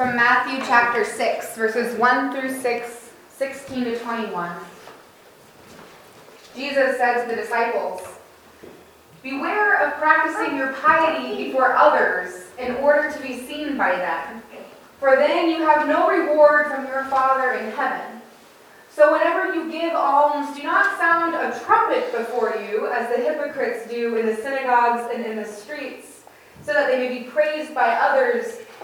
from Matthew chapter 6, verses 1 through 6, 16 to 21. Jesus said to the disciples, Beware of practicing your piety before others in order to be seen by them, for then you have no reward from your Father in heaven. So whenever you give alms, do not sound a trumpet before you, as the hypocrites do in the synagogues and in the streets, so that they may be praised by others.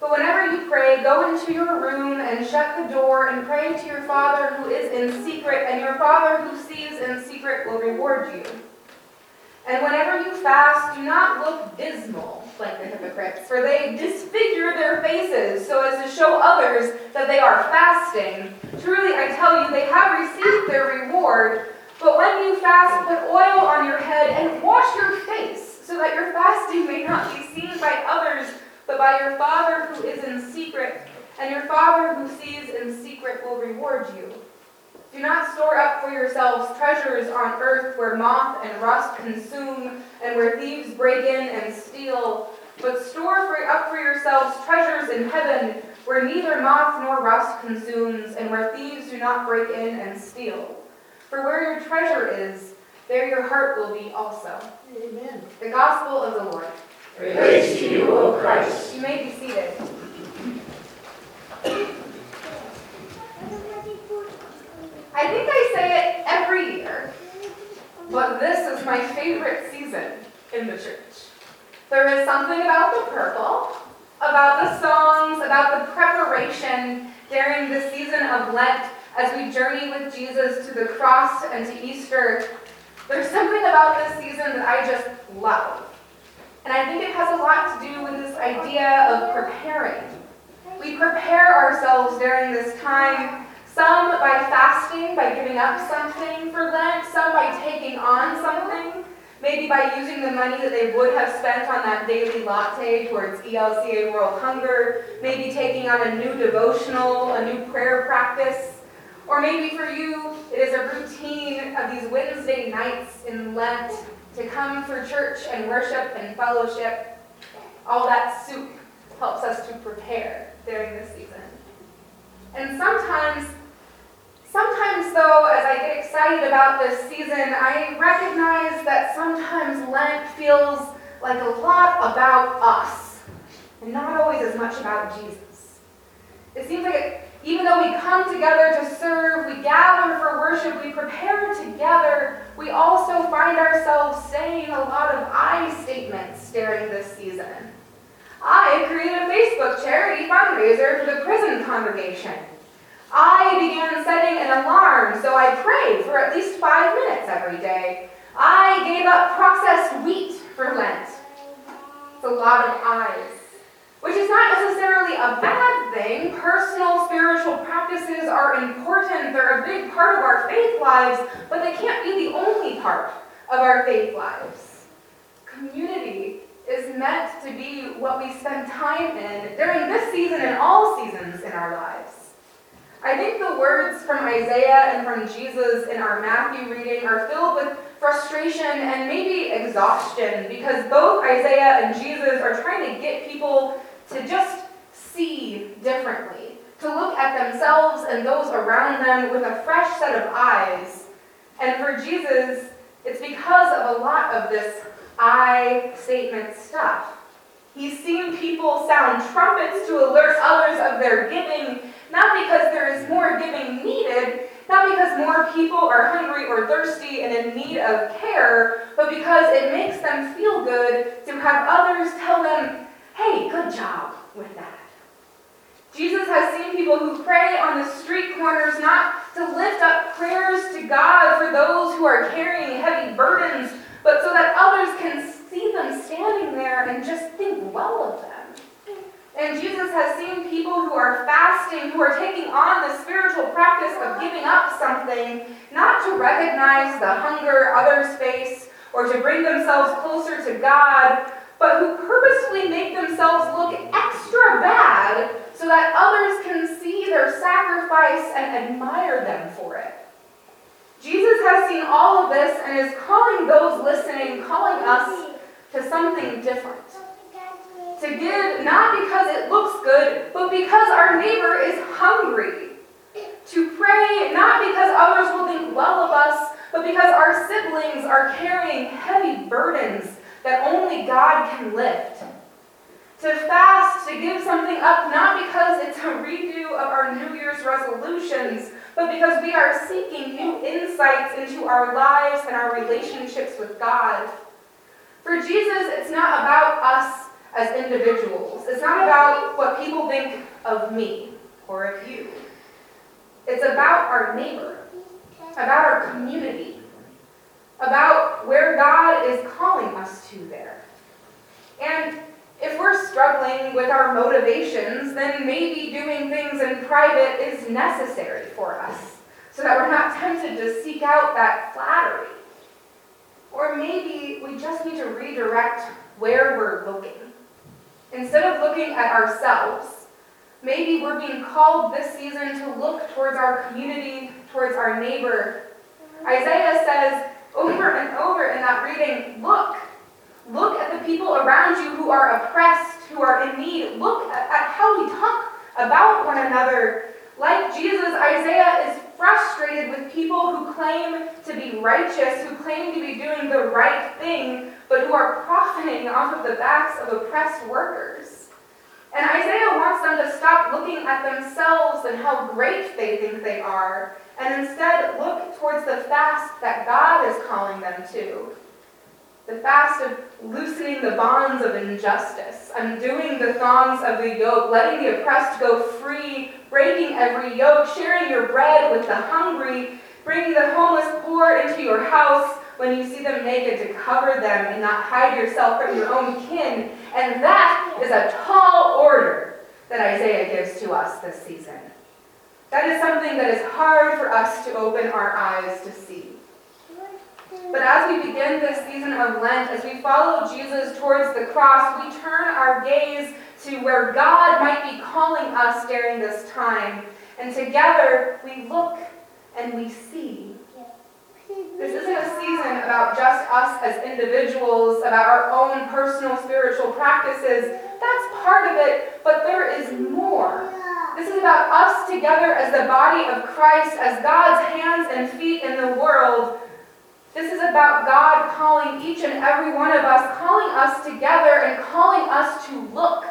But whenever you pray, go into your room and shut the door and pray to your Father who is in secret, and your Father who sees in secret will reward you. And whenever you fast, do not look dismal like the hypocrites, for they disfigure their faces so as to show others that they are fasting. Truly, I tell you, they have received their reward. But when you fast, put oil on your head and wash your face, so that your fasting may not be seen by others, by your Father who is in secret. And your Father who sees in secret will reward you. Do not store up for yourselves treasures on earth where moth and rust consume and where thieves break in and steal, but store for, up for yourselves treasures in heaven where neither moth nor rust consumes and where thieves do not break in and steal. For where your treasure is, there your heart will be also. Amen. The Gospel of the Lord. Praise to you, O Christ. You may be seated. I think I say it every year, but this is my favorite season in the church. There is something about the purple, about the songs, about the preparation during the season of Lent as we journey with Jesus to the cross and to Easter. There's something about this season that I just love. And I think it has a lot to do with this idea of preparing. We prepare ourselves during this time, some by fasting, by giving up something for Lent, some by taking on something, maybe by using the money that they would have spent on that daily latte towards ELCA World Hunger, maybe taking on a new devotional, a new prayer practice. Or maybe for you, it is a routine of these Wednesday nights in Lent to come for church and worship and fellowship. All that soup helps us to prepare during this season. And sometimes, sometimes though, as I get excited about this season, I recognize that sometimes Lent feels like a lot about us, and not always as much about Jesus. It seems like it, even though we come together to serve, we gather for worship, we prepare together, we also find ourselves saying a lot of I statements during this season. I created a Facebook charity fundraiser for the prison congregation. I began setting an alarm so I pray for at least five minutes every day. I gave up processed wheat for Lent. It's a lot of I's. Which is not necessarily a thing. Personal spiritual practices are important. They're a big part of our faith lives, but they can't be the only part of our faith lives. Community is meant to be what we spend time in during this season and all seasons in our lives. I think the words from Isaiah and from Jesus in our Matthew reading are filled with frustration and maybe exhaustion because both Isaiah and Jesus are trying to get people to just see differently, to look at themselves and those around them with a fresh set of eyes. And for Jesus, it's because of a lot of this I statement stuff. He's seen people sound trumpets to alert others of their giving, not because there is more giving needed, not because more people are hungry or thirsty and in need of care, but because it makes them feel good to have others tell them, hey, good job with that. Jesus has seen people who pray on the street corners not to lift up prayers to God for those who are carrying heavy burdens, but so that others can see them standing there and just think well of them. And Jesus has seen people who are fasting, who are taking on the spiritual practice of giving up something, not to recognize the hunger others face or to bring themselves closer to God, but who purposefully make themselves look extra bad so that others can see their sacrifice and admire them for it. Jesus has seen all of this and is calling those listening, calling us to something different. To give not because it looks good, but because our neighbor is hungry. To pray not because others will think well of us, but because our siblings are carrying heavy burdens that only God can lift. To fast, to give something up, not because it's a redo of our New Year's resolutions, but because we are seeking new insights into our lives and our relationships with God. For Jesus, it's not about us as individuals. It's not about what people think of me or of you. It's about our neighbor, about our community, about where God is calling us to there. And if we're struggling with our motivations, then maybe doing things in private is necessary for us so that we're not tempted to seek out that flattery. Or maybe we just need to redirect where we're looking. Instead of looking at ourselves, maybe we're being called this season to look towards our community, towards our neighbor. Isaiah says over and over in that reading, look, look at the people around you who are oppressed, who are in need. Look at, at how we talk about one another. Like Jesus, Isaiah is frustrated with people who claim to be righteous, who claim to be doing the right thing, but who are profiting off of the backs of oppressed workers. And Isaiah wants them to stop looking at themselves and how great they think they are, and instead look towards the fast that God is calling them to. The fast of loosening the bonds of injustice, undoing the thongs of the yoke, letting the oppressed go free, breaking every yoke, sharing your bread with the hungry, bringing the homeless poor into your house when you see them naked to cover them and not hide yourself from your own kin. And that is a tall order that Isaiah gives to us this season. That is something that is hard for us to open our eyes to see. But as we begin this season of Lent, as we follow Jesus towards the cross, we turn our gaze to where God might be calling us during this time. And together we look and we see. This isn't a season about just us as individuals, about our own personal spiritual practices. That's part of it, but there is more. This is about us together as the body of Christ, as God's hands and feet in the world. This is about God calling each and every one of us, calling us together and calling us to look,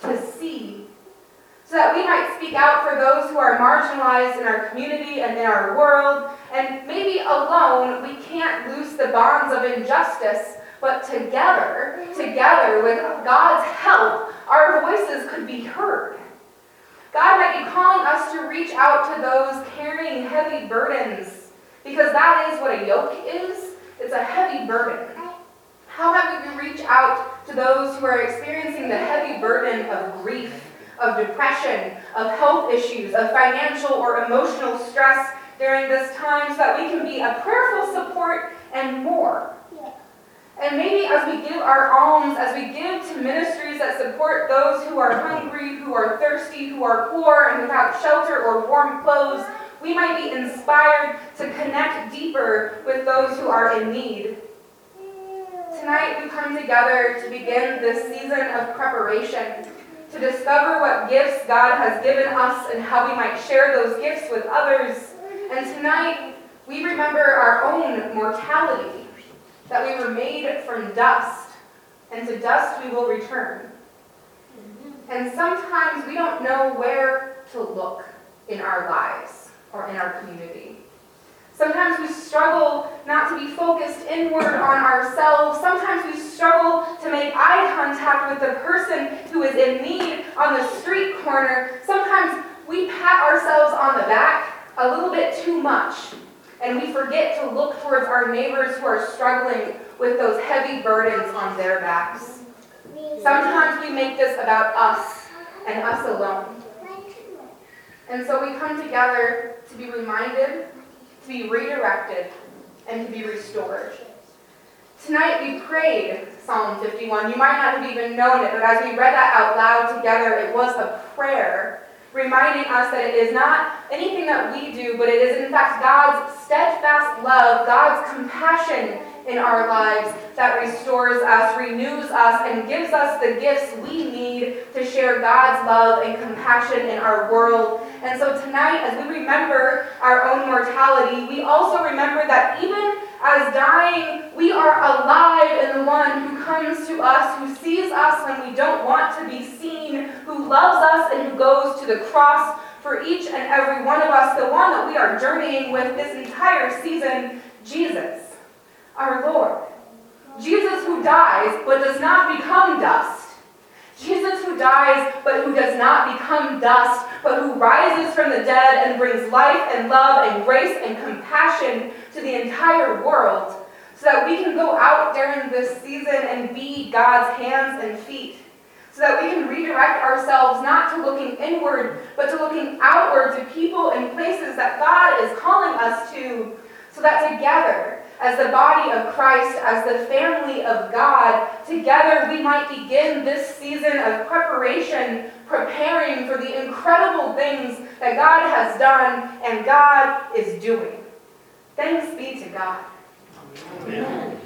to see, so that we might speak out for those who are marginalized in our community and in our world. And maybe alone we can't loose the bonds of injustice, but together, together with God's help, our voices could be heard. God might be calling us to reach out to those carrying heavy burdens, because that is what a yoke is. It's a heavy burden. How might we reach out to those who are experiencing the heavy burden of grief, of depression, of health issues, of financial or emotional stress during this time so that we can be a prayerful support and more? And maybe as we give our alms, as we give to ministries that support those who are hungry, who are thirsty, who are poor, and without shelter or warm clothes, we might be inspired to connect deeper with those who are in need. Tonight we come together to begin this season of preparation, to discover what gifts God has given us and how we might share those gifts with others. And tonight we remember our own mortality, that we were made from dust, and to dust we will return. And sometimes we don't know where to look in our lives or in our community. Sometimes we struggle not to be focused inward on ourselves. Sometimes we struggle to make eye contact with the person who is in need on the street corner. Sometimes we pat ourselves on the back a little bit too much, and we forget to look towards our neighbors who are struggling with those heavy burdens on their backs. Sometimes we make this about us and us alone. And so we come together to be reminded, to be redirected, and to be restored. Tonight we prayed Psalm 51. You might not have even known it, but as we read that out loud together, it was a prayer reminding us that it is not anything that we do, but it is in fact God's steadfast love, God's compassion in our lives that restores us, renews us, and gives us the gifts we need to share God's love and compassion in our world. And so tonight, as we remember our own mortality, we also remember that even as dying, we are alive in the one who comes to us, who sees us when we don't want to be seen, who loves us and who goes to the cross for each and every one of us, the one that we are journeying with this entire season, Jesus, our Lord. Jesus who dies but does not become dust. Jesus who dies but who does not become dust, but who rises from the dead and brings life and love and grace and compassion to the entire world so that we can go out during this season and be God's hands and feet. So that we can redirect ourselves not to looking inward, but to looking outward to people and places that God is calling us to, so that together as the body of Christ, as the family of God, together we might begin this season of preparation, preparing for the incredible things that God has done and God is doing. Thanks be to God. Amen.